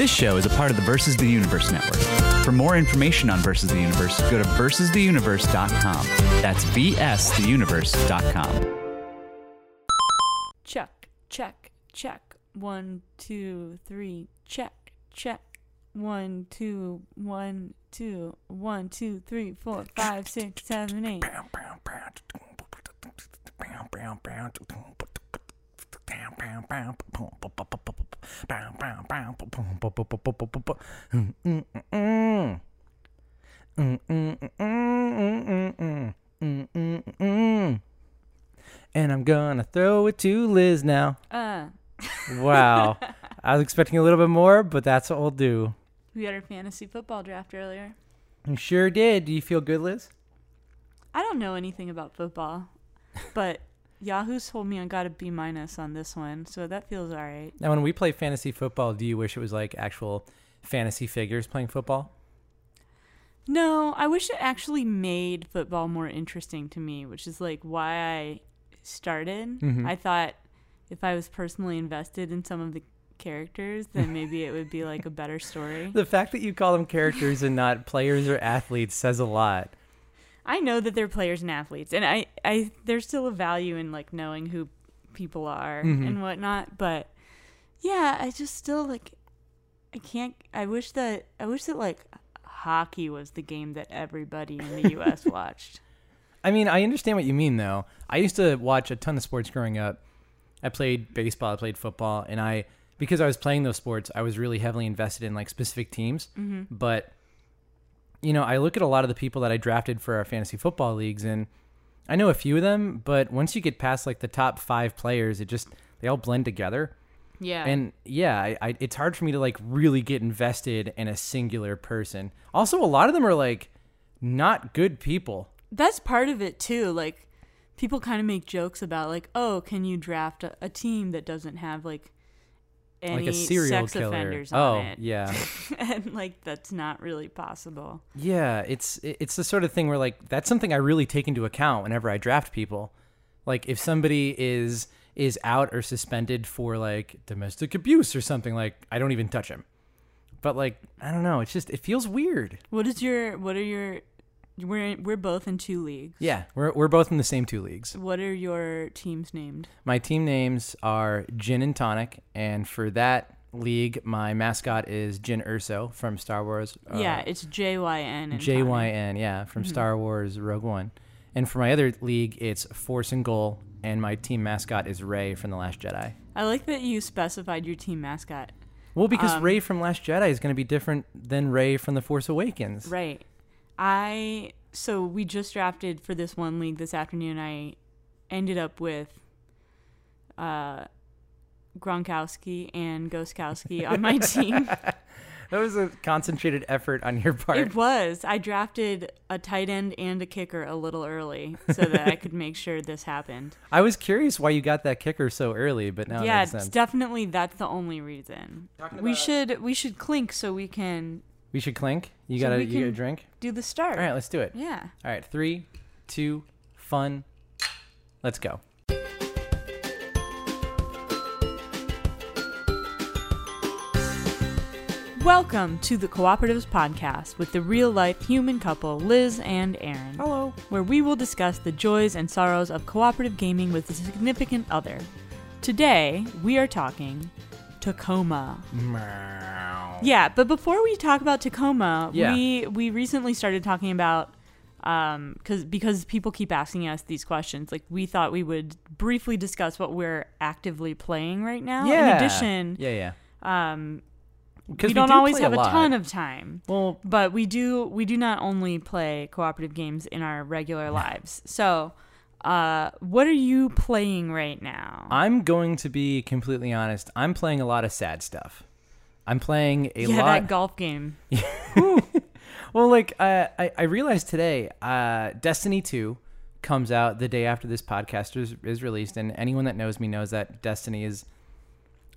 This show is a part of the Versus the Universe network. For more information on Versus the Universe, go to versustheuniverse.com. That's vstheuniverse.com. Check, check, check. One, two, three. Check, check. One, two, one, two, one, two, three, four, five, six, seven, eight. And I'm gonna throw it to Liz now. Uh, Wow. I was expecting a little bit more, but that's what we'll do. we had our fantasy football draft earlier. You sure did. Do you feel good, Liz? I don't know anything about football, but Yahoo's told me I got a B minus on this one, so that feels all right. Now, when we play fantasy football, do you wish it was like actual fantasy figures playing football? No, I wish it actually made football more interesting to me, which is like why I started. Mhm. I thought if I was personally invested in some of the characters, then maybe it would be like a better story. The fact that you call them characters and not players or athletes says a lot. I know that they're players and athletes, and I, I there's still a value in like knowing who people are Mhm. and whatnot. But yeah, I just still like I can't. I wish that I wish that like hockey was the game that everybody in the U.S. watched. I mean, I understand what you mean, though. I used to watch a ton of sports growing up. I played baseball, I played football, and I because I was playing those sports, I was really heavily invested in like specific teams. Mm-hmm. But you know, I look at a lot of the people that I drafted for our fantasy football leagues, and I know a few of them. But once you get past like the top five players, it just they all blend together. Yeah, And yeah, I, I, it's hard for me to like really get invested in a singular person. Also, a lot of them are like not good people. that's part of it too. Like people kind of make jokes about like, oh, can you draft a, a team that doesn't have like any like a serial sex killer. offenders oh, on it? yeah. and like that's not really possible. Yeah, it's it's the sort of thing where like that's something I really take into account whenever I draft people. Like if somebody is is out or suspended for like domestic abuse or something, like I don't even touch him. But like I don't know, it's just it feels weird. What is your what are your we're we're both in two leagues. Yeah, we're we're both in the same two leagues. What are your teams named? My team names are Gin and Tonic, and for that league, my mascot is Jyn Erso from Star Wars. uh, yeah, it's J Y N. and J Tonic. Y N, yeah, from Mhm. Star Wars Rogue One. And for my other league, it's Force and Goal, and my team mascot is Rey from The Last Jedi. I like that you specified your team mascot. Well, because Um, Rey from Last Jedi is going to be different than Rey from The Force Awakens. Right. I so we just drafted for this one league this afternoon. I ended up with uh Gronkowski and Gostkowski on my team. That was a concentrated effort on your part. It was. I drafted a tight end and a kicker a little early so that I could make sure this happened. I was curious why you got that kicker so early, but now it yeah, makes it's sense. definitely that's the only reason. We should we should clink so we can we should clink. You So got to we you got a drink. do the start. All right, let's do it. Yeah. All right, three, two, fun. Let's go. Welcome to the Cooperatives Podcast with the real life human couple Liz and Aaron. Hello. Where we will discuss the joys and sorrows of cooperative gaming with a significant other. Today, we are talking Tacoma. Yeah, but before we talk about Tacoma, Yeah. we we recently started talking about um cuz because people keep asking us these questions. Like we thought we would briefly discuss what we're actively playing right now. Yeah. In addition, Yeah, yeah. um we don't do always have a, ton of time. Well, But we do we do not only play cooperative games in our regular lives. So, uh what are you playing right now? I'm going to be completely honest. I'm playing a lot of sad stuff. I'm playing a yeah, lot. that golf game. well, like uh, I, I realized today, uh, Destiny Two comes out the day after this podcast is, is released, and anyone that knows me knows that Destiny is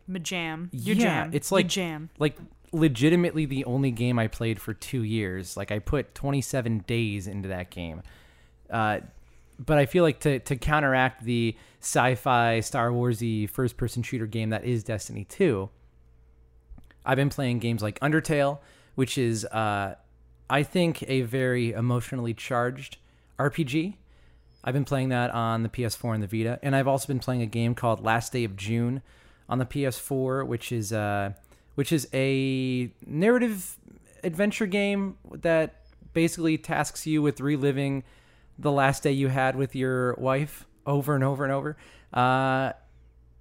Majam. Your yeah, jam. it's Your like jam. like legitimately the only game I played for two years. Like I put 27 days into that game. Uh, but I feel like to to counteract the sci-fi Star Warsy first-person shooter game that is Destiny 2, I've been playing games like Undertale, which is, uh, I think, a very emotionally charged RPG. I've been playing that on the PS4 and the Vita, and I've also been playing a game called Last Day of June on the PS4, which is uh, which is a narrative adventure game that basically tasks you with reliving the last day you had with your wife over and over and over, uh,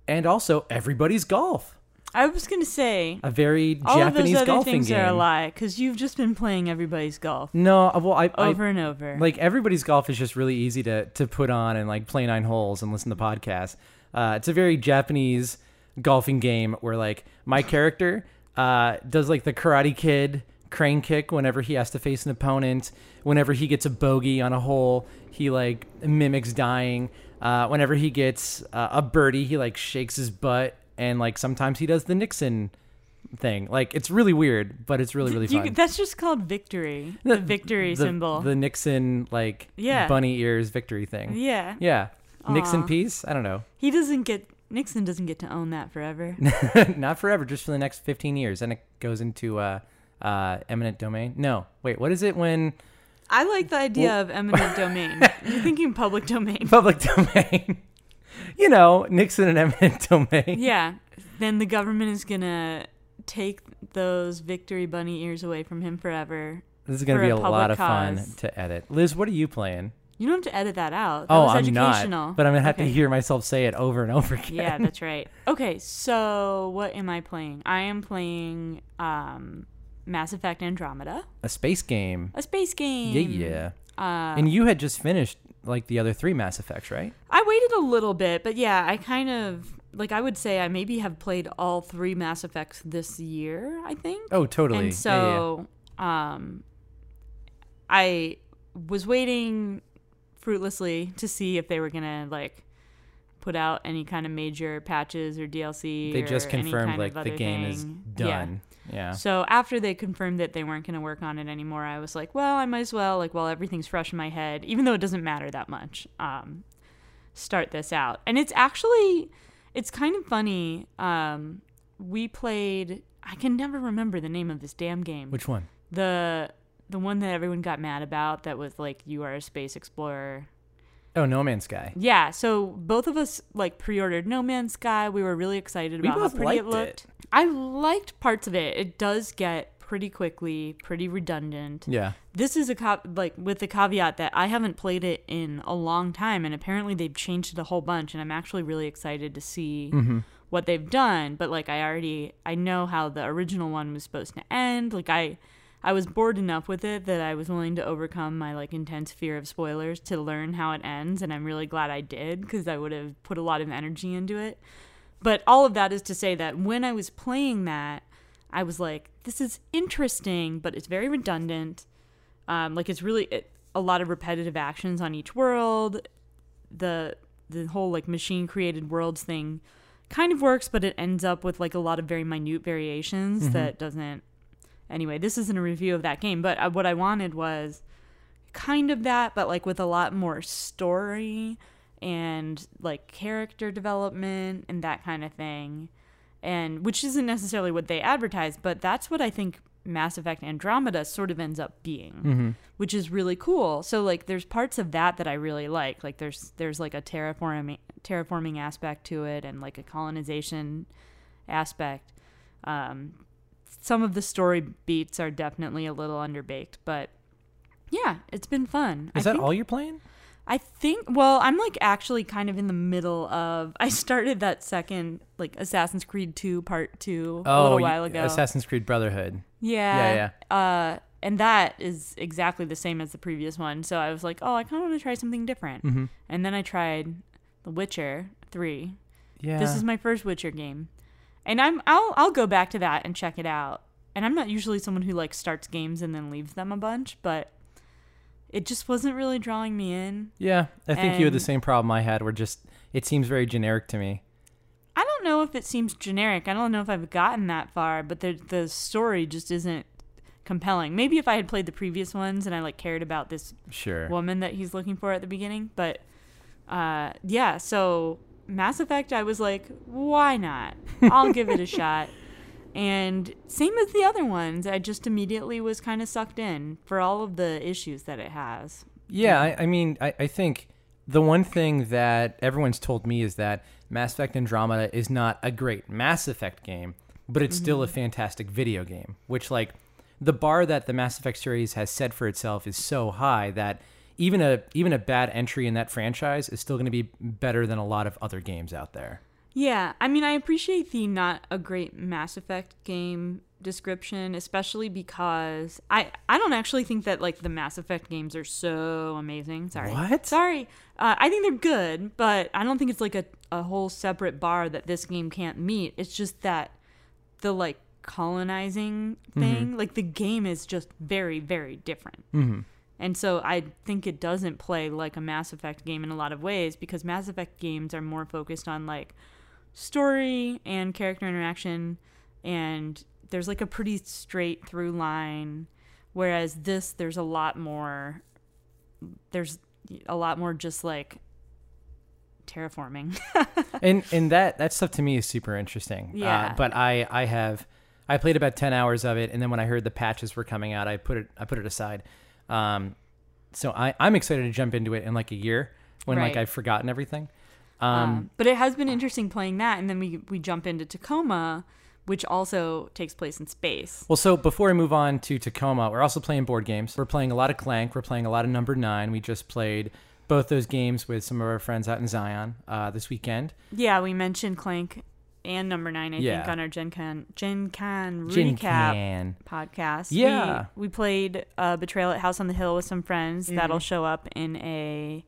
and also everybody's golf, I was gonna say a very all Japanese of those other golfing things game. are a lie because you've just been playing everybody's golf No, uh, well, I, I over and over. like everybody's golf is just really easy to to put on and like play nine holes and listen to podcasts. Uh, it's a very Japanese golfing game where like my character uh, does like the Karate Kid crane kick whenever he has to face an opponent. Whenever he gets a bogey on a hole, he like mimics dying. Uh, whenever he gets uh, a birdie, he like shakes his butt and like sometimes he does the Nixon thing. Like it's really weird, but it's really really You- fun. that's just called victory. The, victory the- symbol. The Nixon like Yeah. bunny ears victory thing. yeah. Yeah. Nixon Aw. peace? I don't know. He doesn't get Nixon doesn't get to own that forever. Not forever, just for the next 15 years. And it goes into uh, uh, eminent domain. No. Wait, what is it when I like the idea of eminent domain. You're thinking public domain. public domain? you know, Nixon and eminent domain. Yeah. Then the government is gonna take those victory bunny ears away from him forever. This is gonna be a a lot of fun to edit. Liz, what are you playing? You don't have to edit that out. That oh, I'm not. But I'm going to have Okay. to hear myself say it over and over again. Yeah, that's right. Okay, so what am I playing? I am playing um, Mass Effect Andromeda, a space game. a space game. Yeah, yeah. Uh, and you had just finished like the other three Mass Effects, right? I waited a little bit, but yeah, I kind of like I would say I maybe have played all three Mass Effects this year. I think. Oh, totally. And Yeah, yeah, yeah. so, um, I was waiting fruitlessly to see if they were gonna like put out any kind of major patches or DLC. they just or any confirmed kind like of the other game is thing. done. Yeah. So after they confirmed that they weren't going to work on it anymore, I was like, well, I might as well, like, while everything's fresh in my head, even though it doesn't matter that much, um, start this out. And it's actually, it's kind of funny. Um, we played. I can never remember the name of this damn game. Which one? the the one that everyone got mad about that was like you are a space explorer. Oh, No Man's Sky. Yeah, so both of us like pre-ordered No Man's Sky. We were really excited We about how pretty it looked. it. I liked parts of it. It does get pretty quickly, pretty redundant. Yeah. This is a cop like with the caveat that I haven't played it in a long time, and apparently they've changed it a whole bunch, and I'm actually really excited to see Mm-hmm. what they've done. But like I already I know how the original one was supposed to end. Like I I was bored enough with it that I was willing to overcome my like intense fear of spoilers to learn how it ends, and I'm really glad I did because I would have put a lot of energy into it. But all of that is to say that when I was playing that, I was like, this is interesting, but it's very redundant. Um, like it's really it, a lot of repetitive actions on each world. The the whole like machine created worlds thing kind of works, but it ends up with like a lot of very minute variations that doesn't. Anyway, this isn't a review of that game, but uh, what I wanted was kind of that, but like with a lot more story and like character development and that kind of thing. And which isn't necessarily what they advertise, but that's what I think Mass Effect Andromeda sort of ends up being, which is really cool. So like there's parts of that that I really like. Like there's there's like a terraforming terraforming aspect to it and like a colonization aspect. Um, some of the story beats are definitely a little underbaked, but yeah, it's been fun. Is I that think, all you're playing? I think. Well, I'm like actually kind of in the middle of. I started that second like Assassin's Creed Two Part Two a little while ago. Assassin's Creed Brotherhood. yeah, yeah. Uh, and that is exactly the same as the previous one. So I was like, oh, I kind of want to try something different. Mm-hmm. And then I tried The Witcher Three. Yeah. This is my first Witcher game, and I'm I'll I'll go back to that and check it out. And I'm not usually someone who like starts games and then leaves them a bunch, but it just wasn't really drawing me in. yeah. I think you had the same problem I had where just it seems very generic to me. I don't know if it seems generic. I don't know if I've gotten that far, but the the story just isn't compelling. Maybe if I had played the previous ones and I like cared about this Sure. woman that he's looking for at the beginning, but uh yeah, so Mass Effect I was like, why not? I'll give it a shot. And same as the other ones, I just immediately was kind of sucked in for all of the issues that it has. Yeah, I, I mean, I, I think the one thing that everyone's told me is that Mass Effect Andromeda is not a great Mass Effect game, but it's still a mm-hmm. fantastic video game. Which, like, the bar that the Mass Effect series has set for itself is so high that even a even a bad entry in that franchise is still going to be better than a lot of other games out there. Yeah, I mean, I appreciate the not a great Mass Effect game description, especially because I I don't actually think that like the Mass Effect games are so amazing. Sorry, What? Sorry, uh, I think they're good, but I don't think it's like a a whole separate bar that this game can't meet. It's just that the like colonizing thing, like the game is just very very different. Mm-hmm. And so I think it doesn't play like a Mass Effect game in a lot of ways because Mass Effect games are more focused on like story and character interaction and there's like a pretty straight through line whereas this there's a lot more there's a lot more just like terraforming. and and that that stuff to me is super interesting. Yeah. Uh, but I I have I played about ten hours of it, and then when I heard the patches were coming out, I put it I put it aside. Um, so I I'm excited to jump into it in like a year when like I've forgotten everything. Um, Um, but it has been interesting playing that and then we we jump into Tacoma which also takes place in space. Well, so before we move on to Tacoma, we're also playing board games. We're playing a lot of Clank. We're playing a lot of Number Nine. We just played both those games with some of our friends out in Zion uh, this weekend. Yeah, we mentioned Clank and Number Nine, I Yeah. think, on our Gen Con Gen Con Gin recap can. podcast. Yeah. we, we played uh, Betrayal at House on the Hill with some friends. Mm-hmm. That'll show up in a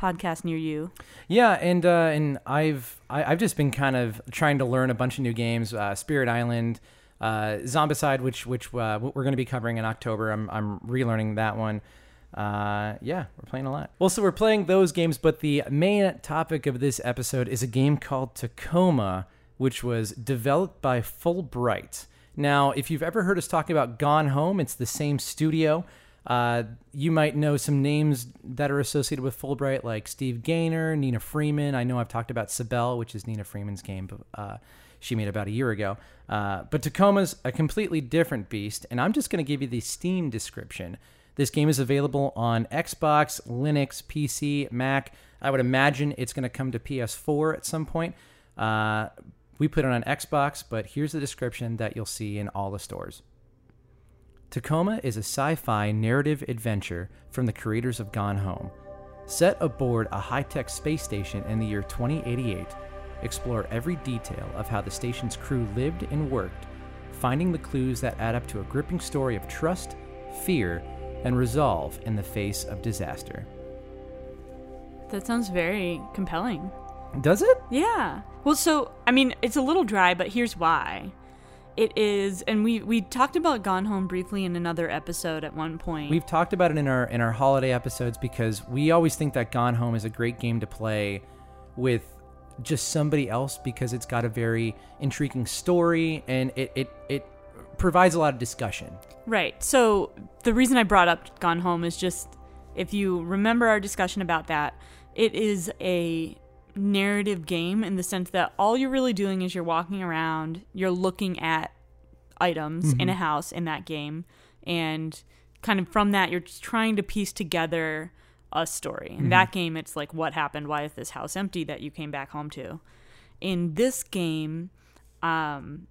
podcast near you. Yeah, and uh, and I've I, I've just been kind of trying to learn a bunch of new games. Uh, Spirit Island, uh, Zombicide, which which uh, we're going to be covering in October. I'm I'm relearning that one. Uh, yeah, we're playing a lot. Well, so we're playing those games, but the main topic of this episode is a game called Tacoma, which was developed by Fullbright. Now, if you've ever heard us talking about Gone Home, it's the same studio. Uh, you might know some names that are associated with Fullbright, like Steve Gaynor, Nina Freeman. I know I've talked about Cibele, which is Nina Freeman's game, uh, she made about a year ago. Uh, but Tacoma's a completely different beast, and I'm just going to give you the Steam description. This game is available on Xbox, Linux, PC, Mac. I would imagine it's going to come to PS4 at some point. Uh, we put it on Xbox, but here's the description that you'll see in all the stores. Tacoma is a sci fi narrative adventure from the creators of Gone Home. Set aboard a high tech space station in the year 2088, explore every detail of how the station's crew lived and worked, finding the clues that add up to a gripping story of trust, fear, and resolve in the face of disaster. That sounds very compelling. Does it? Yeah. Well, so I mean, it's a little dry, but here's why. It is, and we we talked about Gone Home briefly in another episode at one point. We've talked about it in our in our holiday episodes because we always think that Gone Home is a great game to play with just somebody else because it's got a very intriguing story and it it, it provides a lot of discussion. Right. So the reason I brought up Gone Home is just if you remember our discussion about that, it is a narrative game in the sense that all you're really doing is you're walking around, you're looking at items in a mm-hmm. house in that game, and kind of from that, you're trying to piece together a story. In that mm-hmm. game, it's like, what happened? Why is this house empty that you came back home to? In this game, um,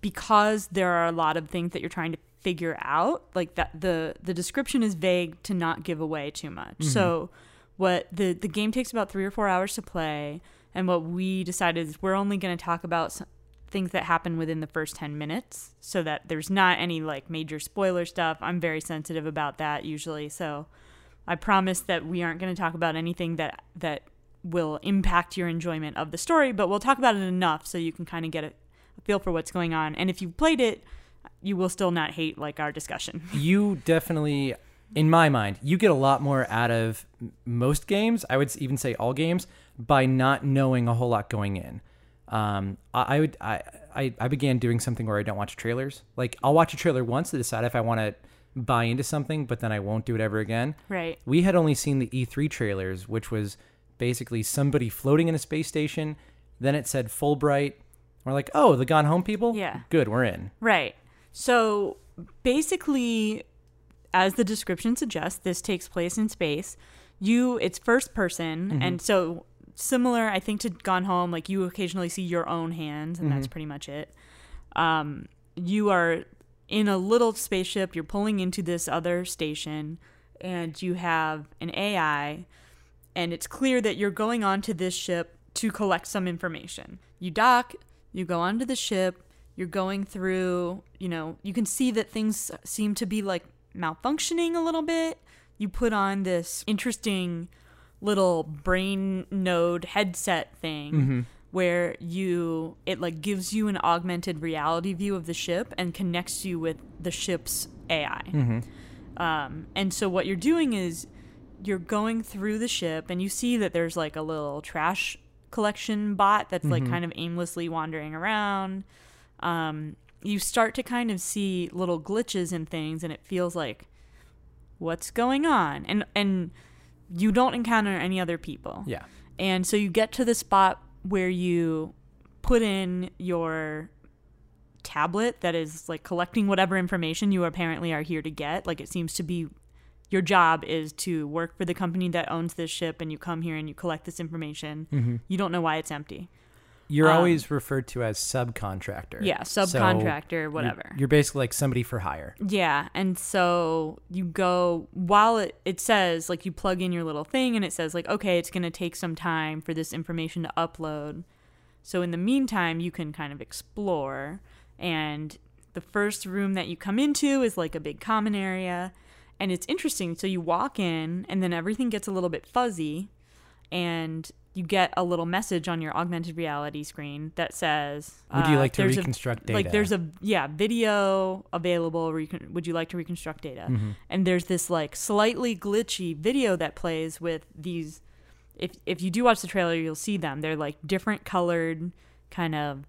because there are a lot of things that you're trying to figure out like that the the description is vague to not give away too much mm-hmm. so what the the game takes about three or four hours to play and what we decided is we're only going to talk about s- things that happen within the first 10 minutes so that there's not any like major spoiler stuff i'm very sensitive about that usually so i promise that we aren't going to talk about anything that that will impact your enjoyment of the story but we'll talk about it enough so you can kind of get a a feel for what's going on. And if you've played it, you will still not hate like our discussion. You definitely in my mind, you get a lot more out of most games, I would even say all games by not knowing a whole lot going in. Um, I, I would I, I I began doing something where I don't watch trailers. Like I'll watch a trailer once to decide if I want to buy into something, but then I won't do it ever again. Right. We had only seen the E3 trailers, which was basically somebody floating in a space station. Then it said Fullbright, We're like, oh, the Gone Home people. Yeah. good, we're in. Right. So basically, as the description suggests, this takes place in space. You, it's first person, and so similar, I think, to Gone Home. Like you occasionally see your own hands, and that's pretty much it. Um, you are in a little spaceship. You're pulling into this other station, and you have an AI, and it's clear that you're going onto this ship to collect some information. You dock, you go onto the ship, you're going through, you know, you can see that things seem to be like malfunctioning a little bit. You put on this interesting little brain node headset thing where you it like gives you an augmented reality view of the ship and connects you with the ship's AI. Um, and so what you're doing is you're going through the ship and you see that there's like a little trash collection bot that's like kind of aimlessly wandering around. Um, you start to kind of see little glitches and things and it feels like what's going on and and you don't encounter any other people. Yeah. And so you get to the spot where you put in your tablet that is like collecting whatever information you apparently are here to get. Like it seems to be your job is to work for the company that owns this ship and you come here and you collect this information. Mm-hmm. You don't know why it's empty. You're Um, always referred to as subcontractor. Yeah, So subcontractor, you're- whatever. You're, basically like somebody for hire. Yeah, and so you go while it it says like you plug in your little thing and it says like okay, it's going to take some time for this information to upload. So in the meantime, you can kind of explore and the first room that you come into is like a big common area and it's interesting. So you walk in and then everything gets a little bit fuzzy and you get a little message on your augmented reality screen that says Would you uh, like to reconstruct a- reconstruct like there's a yeah video available recon- would you like to reconstruct data? And there's this like slightly glitchy video that plays with these if if you do watch the trailer you'll see them. They're like different colored kind of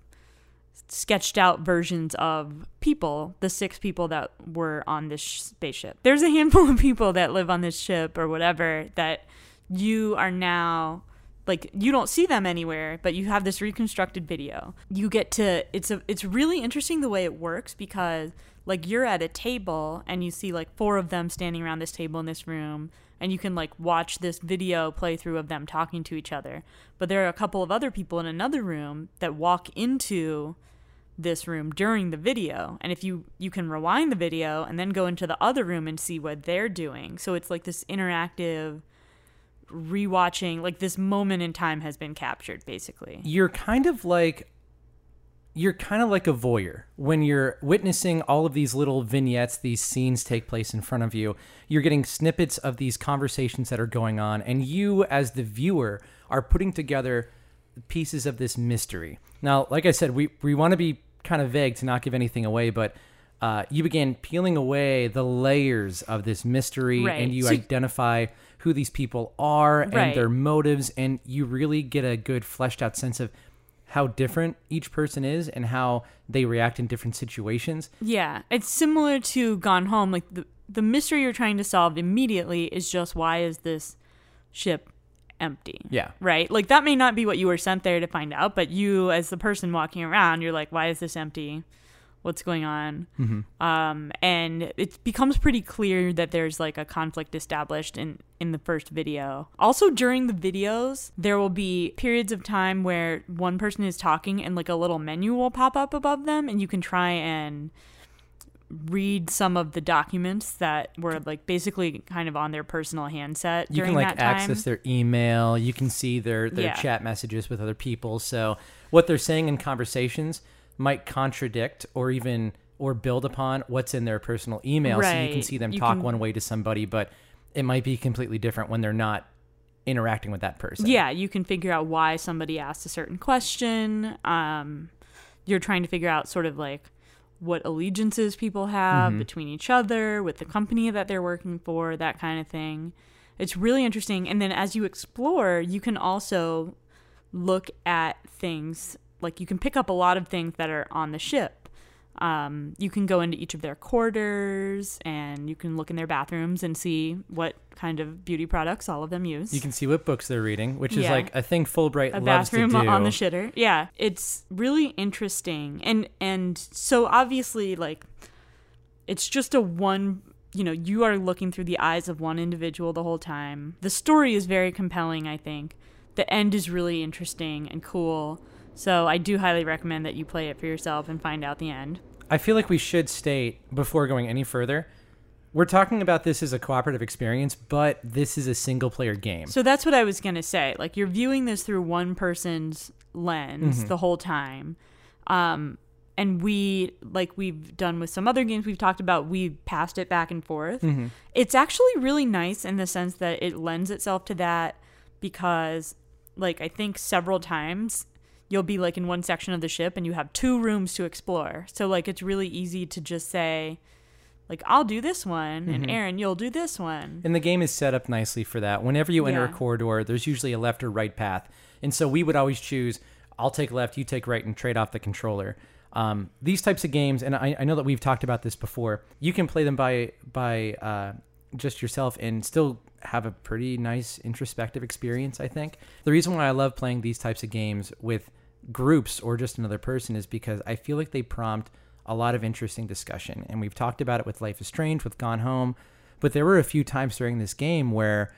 sketched out versions of people the six people that were on this sh- spaceship. There's a handful of people that live on this ship or whatever that you are now like you don't see them anywhere but you have this reconstructed video. You get to it's a it's really interesting the way it works because like you're at a table and you see like four of them standing around this table in this room and you can like watch this video playthrough of them talking to each other. But there are a couple of other people in another room that walk into this room during the video. And if you you can rewind the video and then go into the other room and see what they're doing. So it's like this interactive rewatching like this moment in time has been captured basically. You're kind of like you're kind of like a voyeur. When you're witnessing all of these little vignettes these scenes take place in front of you you're getting snippets of these conversations that are going on and you as the viewer are putting together pieces of this mystery. Now like i said we we want to be kind of vague to not give anything away but uh, you begin peeling away the layers of this mystery Right. and you So- identify who these people are and their motives and you really get a good fleshed out sense of how different each person is and how they react in different situations. yeah it's similar to gone home. Like the the mystery you're trying to solve immediately is just why is this ship empty? Yeah. right? Like that may not be what you were sent there to find out but you as the person walking around you're like why is this empty what's going on. Um, and it becomes pretty clear that there's like a conflict established in in the first video. Also during the videos there will be periods of time where one person is talking and like a little menu will pop up above them and you can try and read some of the documents that were like basically kind of on their personal handset You can like access their email, you can see their their Yeah. chat messages with other people. So what they're saying in conversations might contradict or even or build upon what's in their personal email. So you can Right. see them You talk can- one way to somebody, but it might be completely different when they're not interacting with that person. Yeah, you can figure out why somebody asked a certain question. Um, you're trying to figure out sort of like what allegiances people have between each other, with the company that they're working for, that kind of thing. It's really interesting. And then as you explore, you can also look at things like you can pick up a lot of things that are on the ship. Um, you can go into each of their quarters and you can look in their bathrooms and see what kind of beauty products all of them use. You can see what books they're reading, which is like a thing Fullbright a loves to bathroom do. on the shitter. Yeah, it's really interesting, and and so obviously like it's just a one. You know, you are looking through the eyes of one individual the whole time. The story is very compelling. I think the end is really interesting and cool. So I do highly recommend that you play it for yourself and find out the end. I feel like we should state before going any further, we're talking about this as a cooperative experience, but this is a single player game. So that's what I was gonna say. Like you're viewing this through one person's lens Mm-hmm. the whole time. Um, and we, like we've done with some other games we've talked about, we passed it back and forth. Mm-hmm. It's actually really nice in the sense that it lends itself to that because, like, I think several times you'll be like in one section of the ship and you have two rooms to explore. So like it's really easy to just say, like, I'll do this one, Mm-hmm. and Aaron, you'll do this one. And the game is set up nicely for that. Whenever you enter a corridor, there's usually a left or right path. And so we would always choose I'll take left, you take right, and trade off the controller. Um, these types of games, and I, I know that we've talked about this before, you can play them by by uh, just yourself and still have a pretty nice introspective experience, I think. The reason why I love playing these types of games with groups or just another person is because I feel like they prompt a lot of interesting discussion. And we've talked about it with Life is Strange, with Gone Home, but there were a few times during this game where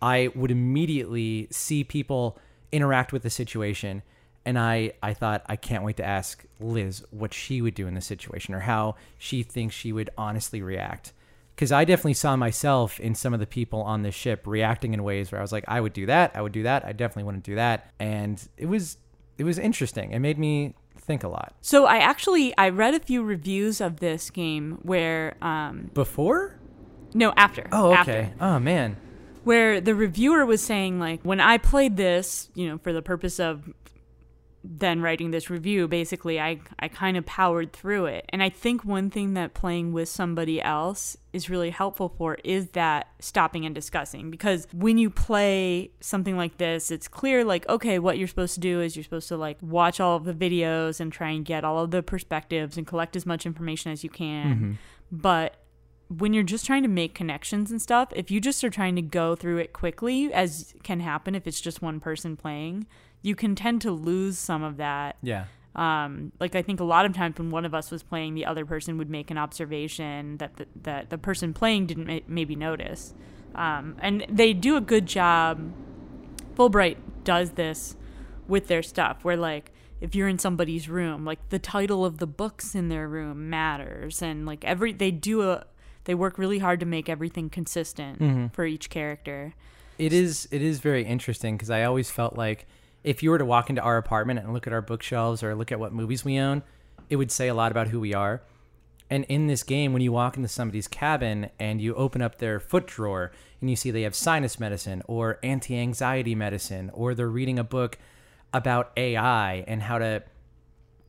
I would immediately see people interact with the situation. And I, I thought I can't wait to ask Liz what she would do in this situation or how she thinks she would honestly react. Because I definitely saw myself in some of the people on the ship reacting in ways where I was like, I would do that, I would do that, I definitely wouldn't do that, and it was it was interesting. It made me think a lot. So I actually I read a few reviews of this game where um Before? no after Oh, after, okay. Oh man. where the reviewer was saying like when I played this you know for the purpose of then writing this review basically I I kind of powered through it. And I think one thing that playing with somebody else is really helpful for is that stopping and discussing. Because when you play something like this it's clear like okay what you're supposed to do is you're supposed to like watch all of the videos and try and get all of the perspectives and collect as much information as you can. Mm-hmm. But when you're just trying to make connections and stuff, if you just are trying to go through it quickly, as can happen if it's just one person playing, you can tend to lose some of that. Yeah. Um, like I think a lot of times when one of us was playing, the other person would make an observation that the, that the person playing didn't ma- maybe notice. Um, and they do a good job. Fullbright does this with their stuff, where like if you're in somebody's room, like the title of the books in their room matters, and like every they do a they work really hard to make everything consistent for each character. It is it is very interesting because I always felt like if you were to walk into our apartment and look at our bookshelves or look at what movies we own, it would say a lot about who we are. And in this game, when you walk into somebody's cabin and you open up their foot drawer and you see they have sinus medicine or anti anxiety medicine, or they're reading a book about AI and how to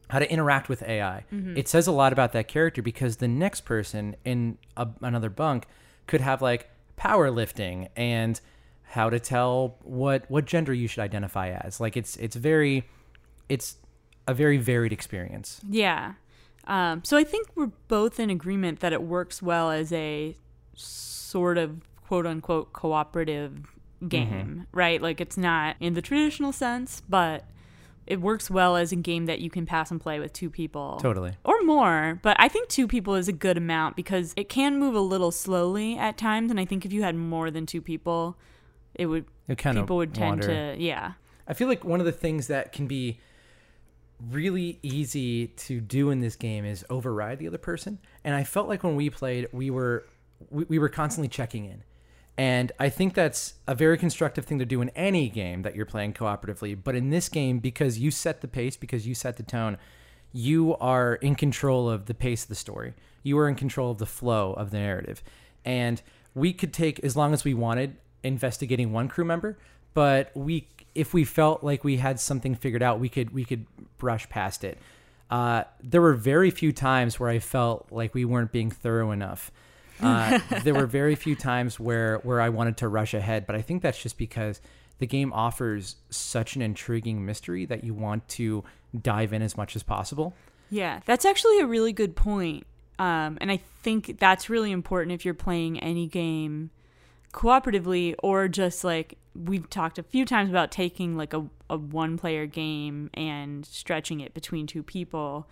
how to interact with AI. Mm-hmm. It says a lot about that character because the next person in a, another bunk could have like powerlifting and how to tell what what gender you should identify as. Like it's it's very it's a very varied experience. Yeah. Um, so I think we're both in agreement that it works well as a sort of quote unquote cooperative game, right? Like it's not in the traditional sense, but it works well as a game that you can pass and play with two people. Totally. Or more, but I think two people is a good amount because it can move a little slowly at times, and I think if you had more than two people, it would It kind of people would tend wander. to yeah. I feel like one of the things that can be really easy to do in this game is override the other person. And I felt like when we played, we were we, we were constantly checking in. And I think that's a very constructive thing to do in any game that you're playing cooperatively. But in this game, because you set the pace, because you set the tone, you are in control of the pace of the story. You are in control of the flow of the narrative. And we could take as long as we wanted investigating one crew member, but we if we felt like we had something figured out, we could we could brush past it. Uh, there were very few times where I felt like we weren't being thorough enough. Uh, there were very few times where where I wanted to rush ahead, but I think that's just because the game offers such an intriguing mystery that you want to dive in as much as possible. Yeah, that's actually a really good point. Um, and I think that's really important if you're playing any game cooperatively or just like we've talked a few times about taking like a, a one player game and stretching it between two people.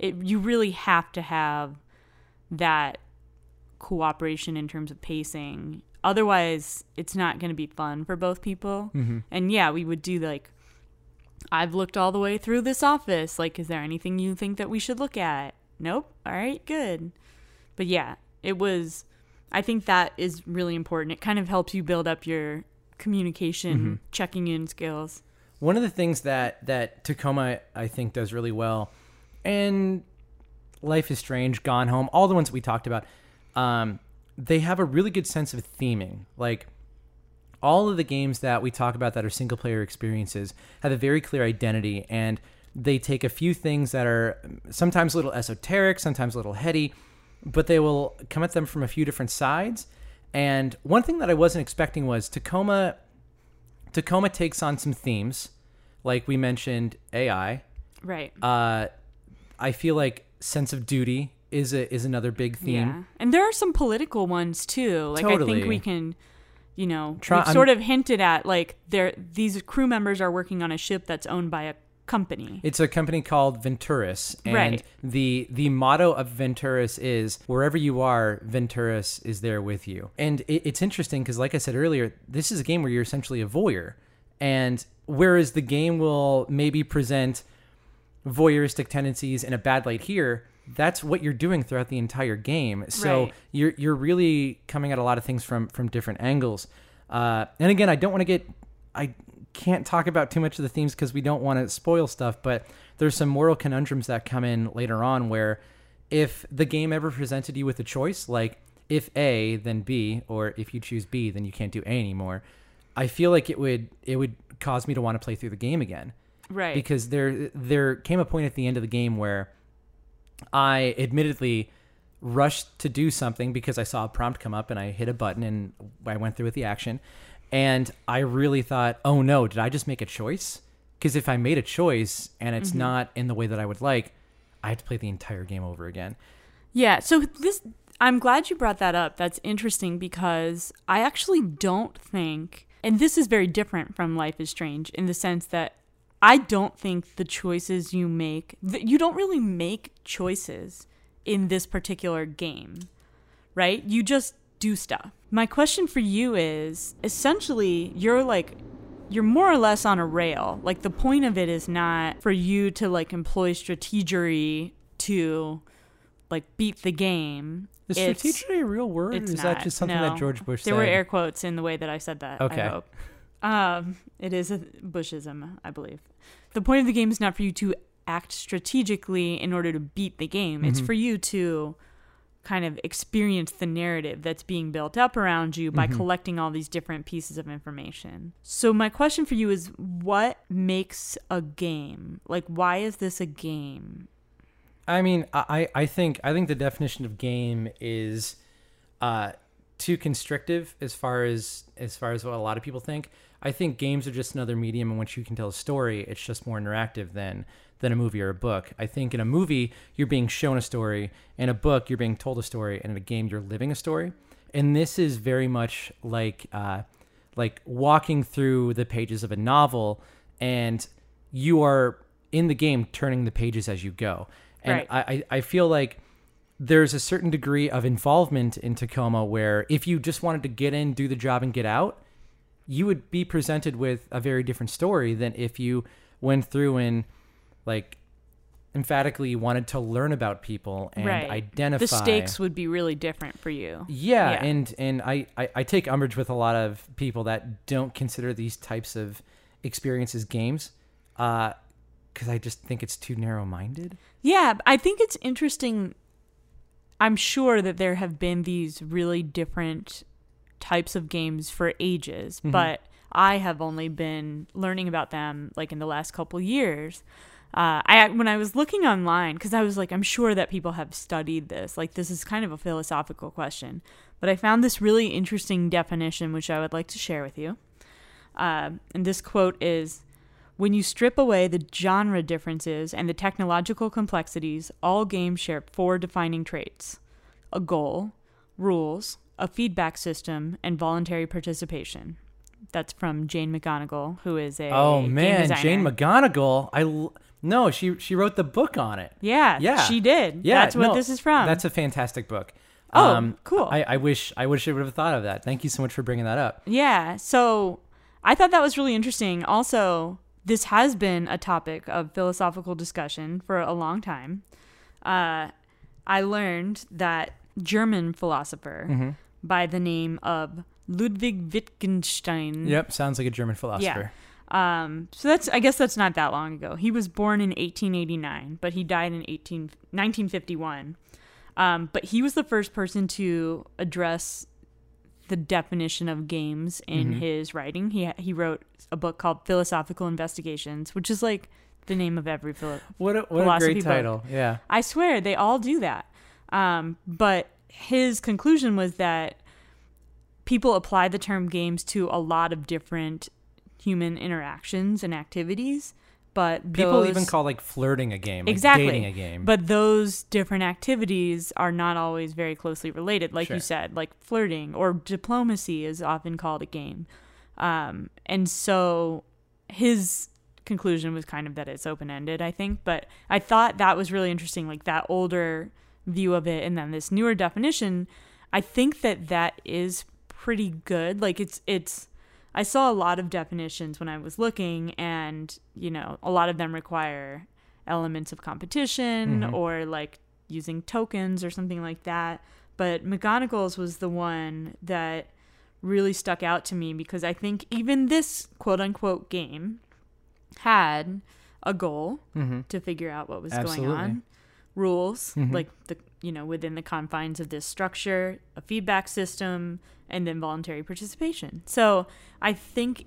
It you really have to have that cooperation in terms of pacing. Otherwise, it's not going to be fun for both people. Mm-hmm. And yeah, we would do like I've looked all the way through this office. Like, is there anything you think that we should look at? Nope. All right, good. But yeah, it was. I think that is really important. It kind of helps you build up your communication, checking in skills. One of the things that that Tacoma I think does really well, and Life is Strange, Gone Home, all the ones that we talked about, um, they have a really good sense of theming. Like all of the games that we talk about that are single player experiences have a very clear identity, and they take a few things that are sometimes a little esoteric, sometimes a little heady, but they will come at them from a few different sides. And one thing that I wasn't expecting was Tacoma Tacoma takes on some themes, like we mentioned AI. Right. Uh, I feel like sense of duty is a, is another big theme. Yeah. And there are some political ones too. Like I think we can you know, Try- sort of hinted at like there these crew members are working on a ship that's owned by a company. It's a company called Venturis, and Right. the the motto of Venturis is wherever you are, Venturis is there with you. And it, it's interesting because, like I said earlier, this is a game where you're essentially a voyeur, and whereas the game will maybe present voyeuristic tendencies in a bad light here. That's what you're doing throughout the entire game. So Right. you're you're really coming at a lot of things from from different angles. Uh, and again, I don't want to get I can't talk about too much of the themes because we don't want to spoil stuff. But there's some moral conundrums that come in later on where if the game ever presented you with a choice, like if A then B, or if you choose B then you can't do A anymore, I feel like it would it would cause me to want to play through the game again right. because there there came a point at the end of the game where I admittedly rushed to do something because I saw a prompt come up and I hit a button and I went through with the action and I really thought, "Oh no, did I just make a choice?" Because if I made a choice and it's mm-hmm. not in the way that I would like, I have to play the entire game over again. Yeah, so this I'm glad you brought that up. That's interesting because I actually don't think and this is very different from Life is Strange in the sense that I don't think the choices you make you don't really make choices in this particular game. Right? You just do stuff. My question for you is essentially you're like you're more or less on a rail. Like the point of it is not for you to like employ strategery to like beat the game. Is It's- strategy a real word? It's is that just something No. that George Bush said? There said? were air quotes in the way that I said that. Okay. I hope. Um, it is a Bushism, I believe. The point of the game is not for you to act strategically in order to beat the game. It's Mhm. for you to kind of experience the narrative that's being built up around you by Mhm. collecting all these different pieces of information. So my question for you is what makes a game? Like why is this a game? I mean, I, I think I think the definition of game is uh, too constrictive as far as as far as what a lot of people think. I think games are just another medium in which you can tell a story. It's just more interactive than than a movie or a book. I think in a movie you're being shown a story, in a book you're being told a story, and in a game you're living a story. And this is very much like uh, like walking through the pages of a novel, and you are in the game turning the pages as you go. And Right. I, I I feel like there's a certain degree of involvement in Tacoma where if you just wanted to get in, do the job, and get out, you would be presented with a very different story than if you went through and like emphatically wanted to learn about people and Right. identify The stakes would be really different for you. yeah, Yeah. and and I, I I take umbrage with a lot of people that don't consider these types of experiences games, because I just think it's too narrow minded. Yeah, I think it's interesting. I'm sure that there have been these really different types of games for ages, Mhm. but I have only been learning about them like in the last couple years. Uh, I when I was looking online because I was like, I'm sure that people have studied this. Like this is kind of a philosophical question, but I found this really interesting definition which I would like to share with you. Uh, and this quote is When you strip away the genre differences and the technological complexities, all games share four defining traits a goal, rules, a feedback system, and voluntary participation. That's from Jane McGonigal, who is a Oh man, designer. Jane McGonigal. I l- no, she she wrote the book on it. Yeah, Yeah, she did. Yeah, that's what no, this is from. That's a fantastic book. Um, Oh, cool. I, I wish I wish I would have thought of that. Thank you so much for bringing that up. Yeah. So I thought that was really interesting. Also, this has been a topic of philosophical discussion for a long time. Uh, I learned that German philosopher Mm-hmm. by the name of Ludwig Wittgenstein. Yep, sounds like a German philosopher. Um, so that's I guess that's not that long ago. He was born in 1889, but he died in 18, 1951. Um, but he was the first person to address the definition of games in Mm-hmm. his writing. He he wrote a book called Philosophical Investigations, which is like the name of every philo- What a, what a great book. title. Yeah. I swear they all do that. Um, but his conclusion was that people apply the term games to a lot of different human interactions and activities. But People even call like flirting a game, like exactly dating a game. But those different activities are not always very closely related, like Sure. you said. Like flirting or diplomacy is often called a game, um, and so his conclusion was kind of that it's open ended. I think, but I thought that was really interesting, like that older view of it, and then this newer definition. I think that that is pretty good. Like it's it's I saw a lot of definitions when I was looking, and you know, a lot of them require elements of competition Mhm. or like using tokens or something like that. But McGonigal's was the one that really stuck out to me because I think even this quote unquote game had a goal Mhm. to figure out what was Absolutely. going on, rules Mhm. like the you know within the confines of this structure, a feedback system, and then voluntary participation. So I think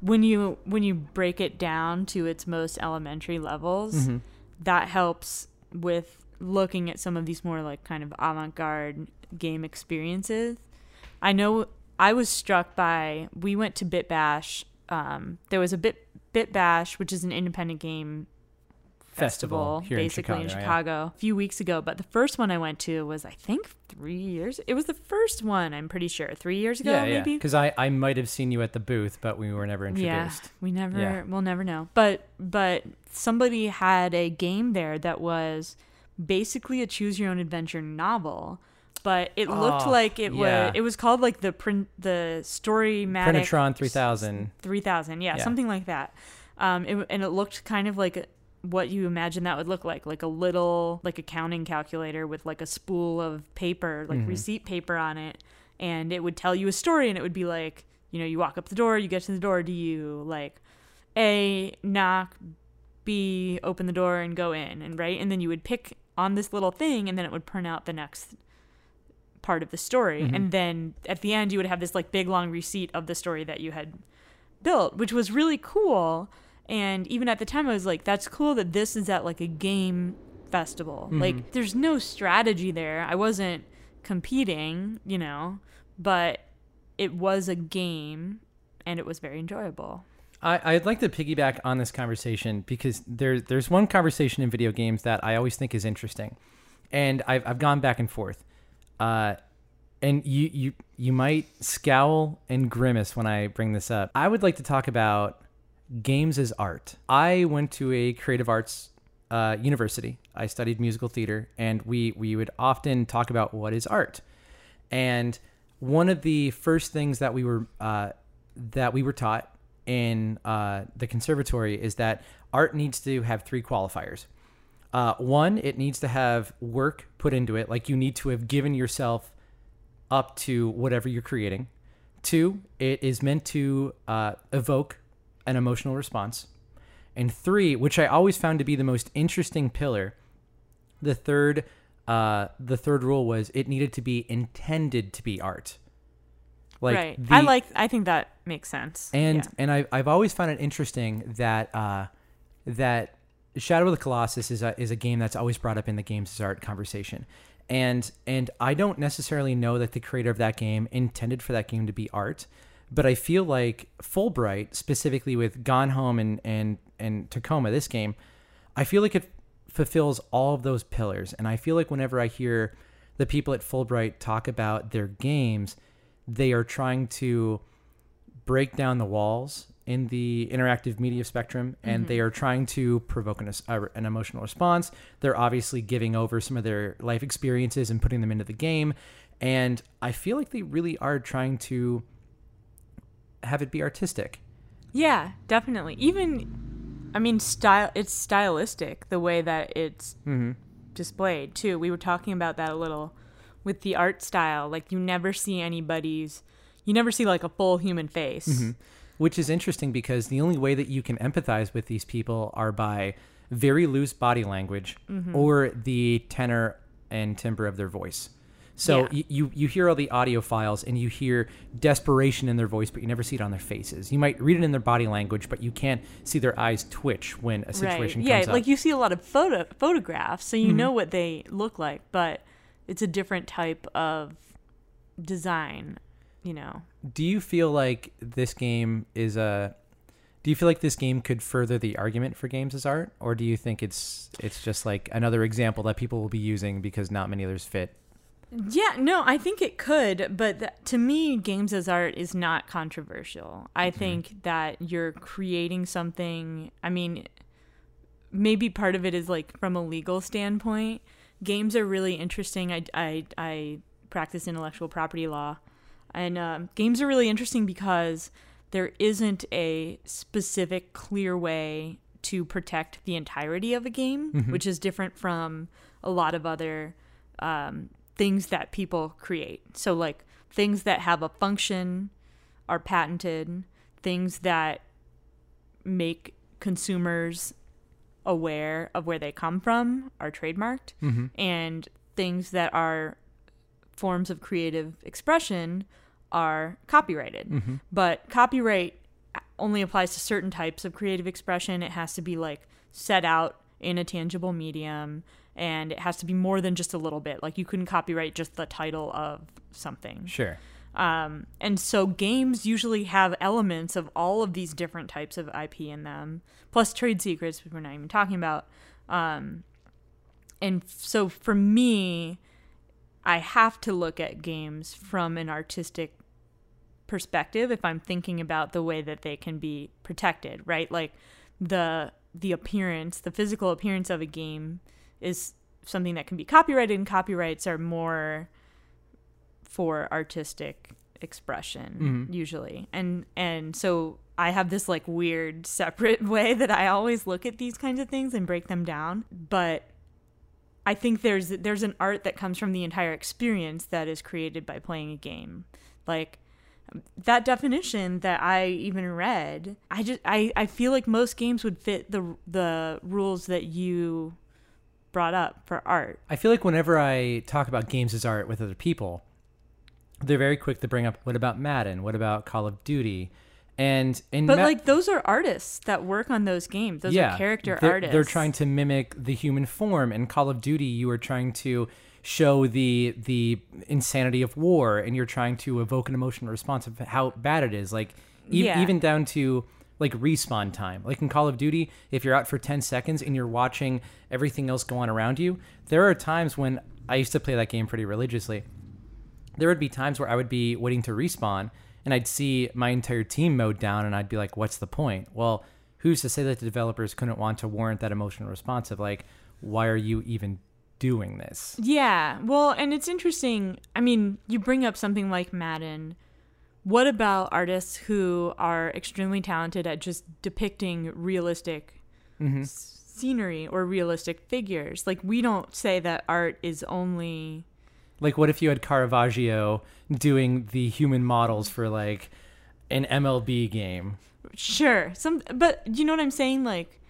when you when you break it down to its most elementary levels, Mhm. that helps with looking at some of these more like kind of avant-garde game experiences. I know I was struck by we went to Bit Bash. Um, there was a Bit Bit Bash, which is an independent game Festival festival, here in basically in Chicago, Chicago, yeah. a few weeks ago. But the first one I went to was I think three years. It was the first one. I'm pretty sure three years ago, yeah, yeah. maybe. Because I, I might have seen you at the booth, but we were never introduced. Yeah, we never, Yeah. we'll never know. But but somebody had a game there that was basically a choose your own adventure novel, but it looked Oh, like it yeah. was. It was called like the print the story Printatron 3000. 3000 yeah, Yeah. something like that um it, and it looked kind of like a, what you imagine that would look like like a little like accounting calculator with like a spool of paper like Mhm. receipt paper on it and it would tell you a story and it would be like you know you walk up the door you get to the door do you like a knock b open the door and go in and right and then you would pick on this little thing and then it would print out the next part of the story Mhm. and then at the end you would have this like big long receipt of the story that you had built which was really cool and even at the time i was like that's cool that this is at like a game festival. Mhm. like there's no strategy there. I wasn't competing you know but it was a game and it was very enjoyable. I, I'd like to piggyback on this conversation because there, there's one conversation in video games that I always think is interesting, and I've, I've gone back and forth, uh, and you, you you might scowl and grimace when I bring this up. I would like to talk about games as art. I went to a creative arts uh, university. I studied musical theater, and we we would often talk about what is art, and one of the first things that we were uh, that we were taught in uh, the conservatory is that art needs to have three qualifiers. Uh, one, it needs to have work put into it, like you need to have given yourself up to whatever you're creating. Two, it is meant to uh, evoke an emotional response. And three, which I always found to be the most interesting pillar, the third, uh, the third rule was it needed to be intended to be art. Like right the- i like i think that makes sense and Yeah. and I, I've always found it interesting that uh, that Shadow of the Colossus is a, is a game that's always brought up in the games as art conversation, and and I don't necessarily know that the creator of that game intended for that game to be art, but I feel like Fullbright specifically with Gone Home and and and Tacoma, this game, I feel like it fulfills all of those pillars. And I feel like whenever I hear the people at Fullbright talk about their games, they are trying to break down the walls in the interactive media spectrum and they are trying to provoke an, uh, an emotional response. They're obviously giving over some of their life experiences and putting them into the game. And I feel like they really are trying to have it be artistic. Yeah, definitely. Even, I mean, style. It's stylistic the way that it's mm-hmm. displayed too. We were talking about that a little with the art style. Like you never see anybody's, you never see like a full human face. Mm-hmm. Which is interesting because the only way that you can empathize with these people are by very loose body language mm-hmm. or the tenor and timbre of their voice. So Yeah. y- you you hear all the audio files and you hear desperation in their voice, but you never see it on their faces. You might read it in their body language, but you can't see their eyes twitch when a situation right. Yeah, comes up. like you see a lot of photo photographs, so you mm-hmm. know what they look like, but it's a different type of design. You know. do you feel like this game is a do you feel like this game could further the argument for games as art or do you think it's it's just like another example that people will be using because not many others fit Yeah, no, I think it could, but th- to me, games as art is not controversial. I think that you're creating something. I mean, maybe part of it is like from a legal standpoint. Games are really interesting. I, I, I practice intellectual property law, and um, games are really interesting because there isn't a specific, clear way to protect the entirety of a game, which is different from a lot of other um, things that people create. So, like things that have a function are patented, things that make consumers aware of where they come from are trademarked, mm-hmm. and things that are forms of creative expression are copyrighted. Mm-hmm. But copyright only applies to certain types of creative expression. It has to be like set out in a tangible medium and it has to be more than just a little bit. Like you couldn't copyright just the title of something. sure Um, and so games usually have elements of all of these different types of IP in them, plus trade secrets, which we're not even talking about. Um, and so for me, I have to look at games from an artistic perspective if I'm thinking about the way that they can be protected, right? Like the the appearance, the physical appearance of a game is something that can be copyrighted and copyrights are more for artistic expression mm-hmm. usually. And and so I have this like weird separate way that I always look at these kinds of things and break them down, but I think there's there's an art that comes from the entire experience that is created by playing a game. Like that definition that I even read, I just I, I feel like most games would fit the the rules that you brought up for art. i feel like whenever i talk about games as art with other people they're very quick to bring up what about madden what about call of duty and in But Ma- like those are artists that work on those games. Those are character they're, artists. They're trying to mimic the human form. In Call of Duty, you are trying to show the the insanity of war, and you're trying to evoke an emotional response of how bad it is. Like e- Yeah. even down to like respawn time. Like in Call of Duty, if you're out for 10 seconds and you're watching everything else go on around you, there are times when I used to play that game pretty religiously there would be times where I would be waiting to respawn and I'd see my entire team mowed down and I'd be like, what's the point? Well, who's to say that the developers couldn't want to warrant that emotional response of like, why are you even doing this? Yeah. Well, and it's interesting. I mean, you bring up something like Madden. What about artists who are extremely talented at just depicting realistic mm-hmm. s- scenery or realistic figures? Like, we don't say that art is only. Like, what if you had Caravaggio doing the human models for like an MLB game? Sure. Some, but you know what I'm saying? Like,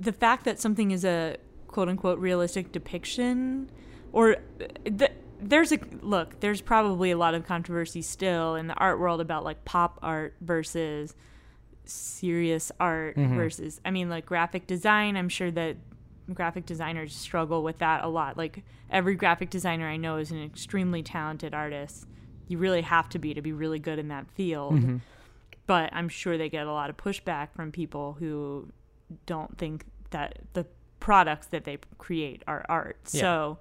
the fact that something is a quote unquote realistic depiction, or uh, th- there's a look. There's probably a lot of controversy still in the art world about like pop art versus serious art mm-hmm. versus. I mean, like graphic design. I'm sure that graphic designers struggle with that a lot. Like every graphic designer I know is an extremely talented artist. You really have to be to be really good in that field mm-hmm. but I'm sure they get a lot of pushback from people who don't think that the products that they create are art. Yeah. So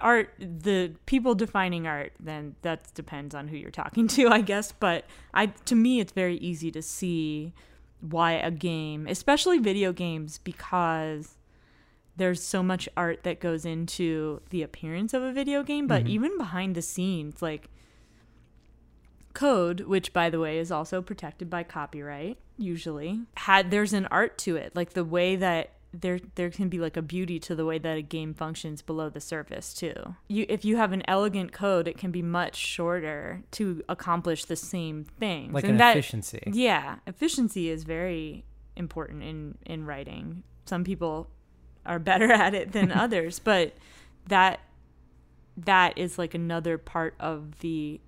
art the people defining art then that depends on who you're talking to i guess. But i to me it's very easy to see why a game especially video games because there's so much art that goes into the appearance of a video game. But mm-hmm. even behind the scenes like code which by the way is also protected by copyright usually had there's an art to it. Like the way that there there can be like a beauty to the way that a game functions below the surface too. You if you have an elegant code it can be much shorter to accomplish the same thing Like an efficiency. yeah efficiency is very important in in writing. Some people are better at it than others but that that is like another part of the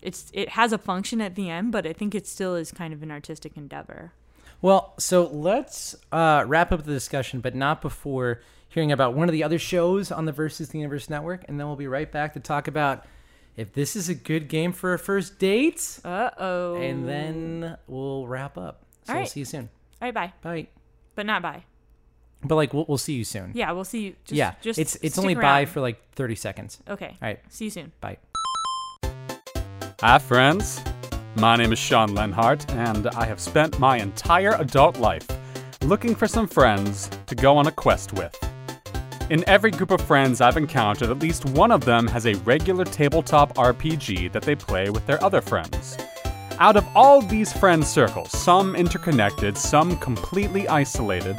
it's it has a function at the end but i think it still is kind of an artistic endeavor Well, so let's uh, wrap up the discussion, but not before hearing about one of the other shows on the Versus the Universe Network, and then we'll be right back to talk about if this is a good game for a first date, uh-oh and then we'll wrap up. So All we'll see you soon. all right bye Bye. but not bye But like we'll, we'll see you soon. yeah we'll see you just, yeah. just it's it's stick only bye for like thirty seconds. okay All right. see you soon Bye. Hi, friends. My name is Sean Lenhart, and I have spent my entire adult life looking for some friends to go on a quest with. In every group of friends I've encountered, at least one of them has a regular tabletop RPG that they play with their other friends. Out of all these friend circles, some interconnected, some completely isolated,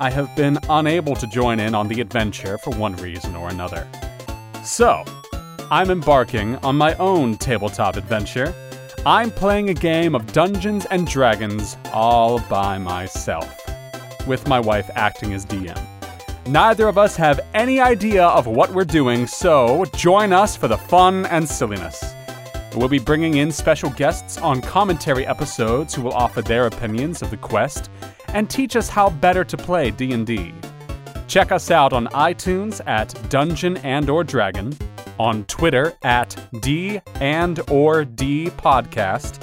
I have been unable to join in on the adventure for one reason or another. So, I'm embarking on my own tabletop adventure. I'm playing a game of Dungeons and Dragons all by myself, with my wife acting as DM. Neither of us have any idea of what we're doing, so join us for the fun and silliness. We'll be bringing in special guests on commentary episodes who will offer their opinions of the quest and teach us how better to play D&D. Check us out on iTunes at Dungeon and or Dragon, on Twitter at D and or D Podcast,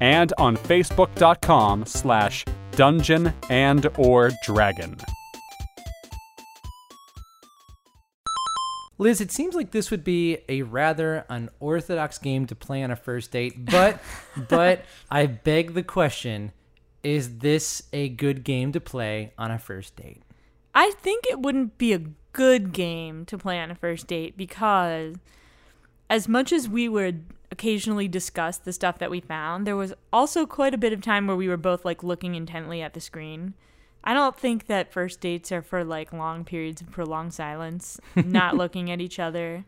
and on Facebook.com slash Dungeon and or Dragon. Liz, it seems like this would be a rather unorthodox game to play on a first date, but but I beg the question, is this a good game to play on a first date? I think it wouldn't be a good game to play on a first date because as much as we would occasionally discuss the stuff that we found, there was also quite a bit of time where we were both like looking intently at the screen. I don't think that first dates are for like long periods of prolonged silence, not looking at each other.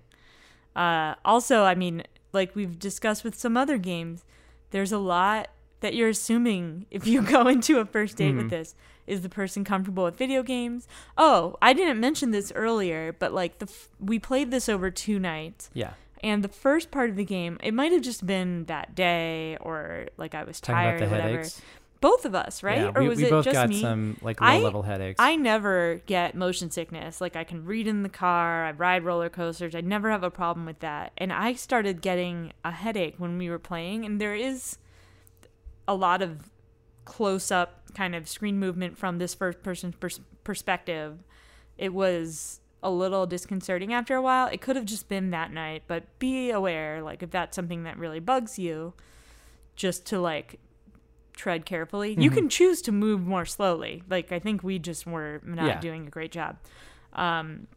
Uh, also, I mean, like we've discussed with some other games, there's a lot that you're assuming if you go into a first date with this. Is the person comfortable with video games? Oh, I didn't mention this earlier, but like the f- we played this over two nights, Yeah. and the first part of the game, it might have just been that day or like I was Talking tired or whatever. headaches. Both of us, right? Yeah, or we, was we it both just got me? some like I- low level headaches. I never get motion sickness. Like I can read in the car, I ride roller coasters. I never have a problem with that. And I started getting a headache when we were playing and there is a lot of close up kind of screen movement from this first person pers- perspective. It was a little disconcerting after a while. It could have just been that night, but be aware like if that's something that really bugs you just to like tread carefully. You can choose to move more slowly. Like I think we just were not Yeah. doing a great job. Um,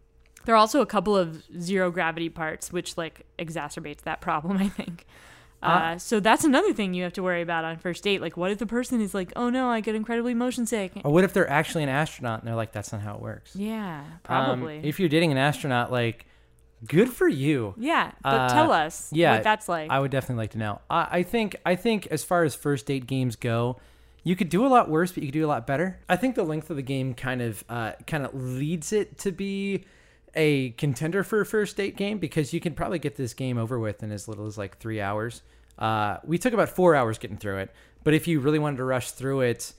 there are also a couple of zero gravity parts, which like exacerbates that problem. I think. Uh, so that's another thing you have to worry about on first date. Like, what if the person is like, "Oh no, I get incredibly motion sick." or what if they're actually an astronaut and they're like, that's not how it works? Yeah, Um, probably. if you're dating an astronaut, like, good for you. yeah, but Uh, tell us yeah, what that's like. I would definitely like to know. I, I think I think as far as first date games go, you could do a lot worse, but you could do a lot better. I think the length of the game kind of uh, kind of leads it to be a contender for a first date game because you can probably get this game over with in as little as like three hours. Uh, we took about four hours getting through it, but if you really wanted to rush through it,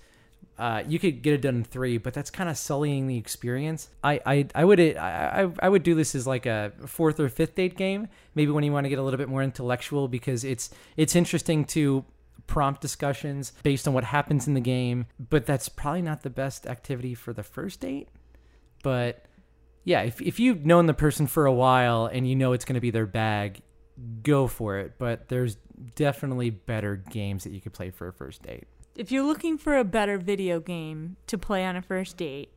uh, you could get it done in three, but that's kind of sullying the experience. I, I, I would I, I, would do this as like a fourth or fifth date game, maybe when you want to get a little bit more intellectual because it's it's interesting to prompt discussions based on what happens in the game, but that's probably not the best activity for the first date. But yeah, if if you've known the person for a while and you know it's going to be their bag, go for it. But there's definitely better games that you could play for a first date. If you're looking for a better video game to play on a first date,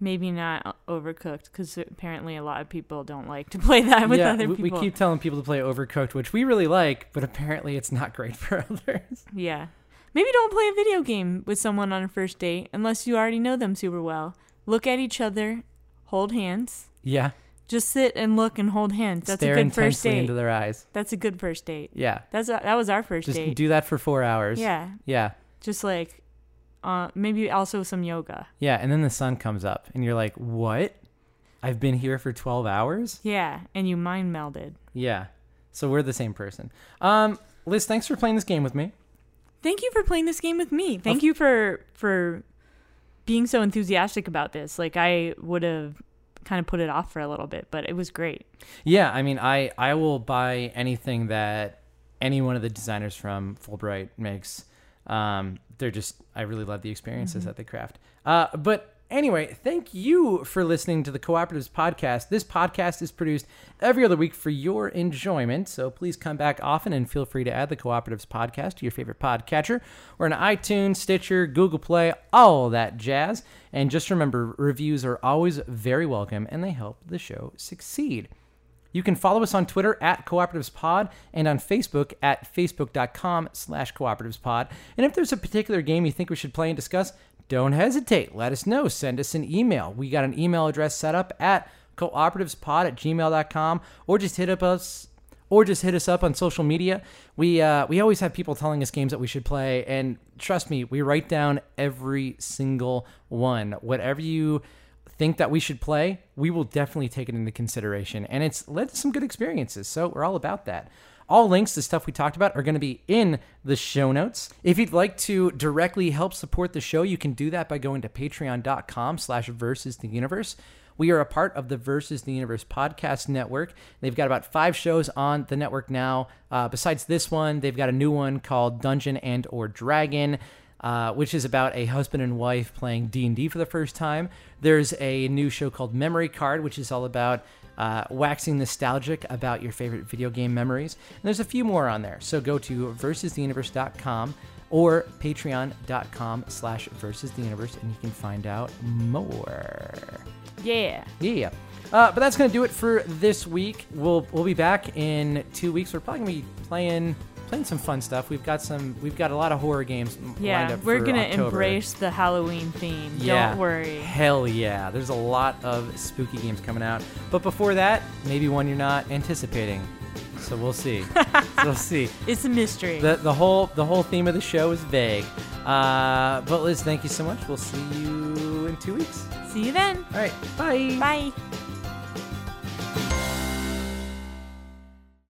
maybe not Overcooked because apparently a lot of people don't like to play that with yeah, other people. we keep telling people to play Overcooked, which we really like, but apparently it's not great for others. Yeah. Maybe don't play a video game with someone on a first date unless you already know them super well. Look at each other, hold hands. Yeah, Just sit and look and hold hands. That's stare a good first date. into their eyes. That's a good first date. Yeah, That's a, that was our first just date. do that for four hours. yeah. yeah, Just like uh maybe also some yoga. yeah. And then the sun comes up, and you're like, "What? I've been here for twelve hours." Yeah, and you mind melded. Yeah. So we're the same person. Um, Liz, thanks for playing this game with me. Thank you for playing this game with me. Thank you for for being so enthusiastic about this. Like I would have kind of put it off for a little bit, but it was great. Yeah, I mean, I I will buy anything that any one of the designers from Fullbright makes. Um, they're just I really love the experiences that they craft. Uh, but anyway, thank you for listening to the Cooperatives podcast. This podcast is produced every other week for your enjoyment, so please come back often and feel free to add the Cooperatives podcast to your favorite podcatcher. We're on iTunes, Stitcher, Google Play, all that jazz. And just remember, reviews are always very welcome and they help the show succeed. You can follow us on Twitter at CooperativesPod and on Facebook at facebook.com slash cooperativespod. And if there's a particular game you think we should play and discuss, don't hesitate. Let us know. Send us an email. We got an email address set up at cooperativespod at gmail.com or just hit up us or just hit us up on social media. We uh, we always have people telling us games that we should play, and trust me, we write down every single one. Whatever you think that we should play, we will definitely take it into consideration, and it's led to some good experiences. So we're all about that. All links to stuff we talked about are going to be in the show notes. If you'd like to directly help support the show, you can do that by going to patreon.com slash versus the universe. We are a part of the Versus the Universe podcast network. They've got about five shows on the network now. Uh, besides this one, they've got a new one called Dungeon and or Dragon, uh, which is about a husband and wife playing D and D for the first time. There's a new show called Memory Card, which is all about uh, waxing nostalgic about your favorite video game memories. And there's a few more on there. So go to versustheuniverse.com or patreon.com slash versus the universe and you can find out more. Yeah. Yeah. Uh, but that's gonna do it for this week. We'll we'll be back in two weeks. We're probably gonna be playing playing some fun stuff. We've got some we've got a lot of horror games Yeah, we're gonna October. embrace the Halloween theme. Yeah. Don't worry. Hell yeah. There's a lot of spooky games coming out. But before that, maybe one you're not anticipating. So we'll see. we'll see. It's a mystery. The the whole the whole theme of the show is vague. Uh, but Liz, thank you so much. We'll see you in two weeks. See you then. All right. Bye. Bye.